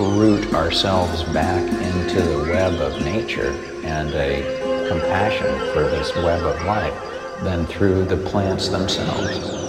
Root ourselves back into the web of nature and a compassion for this web of life than through the plants themselves.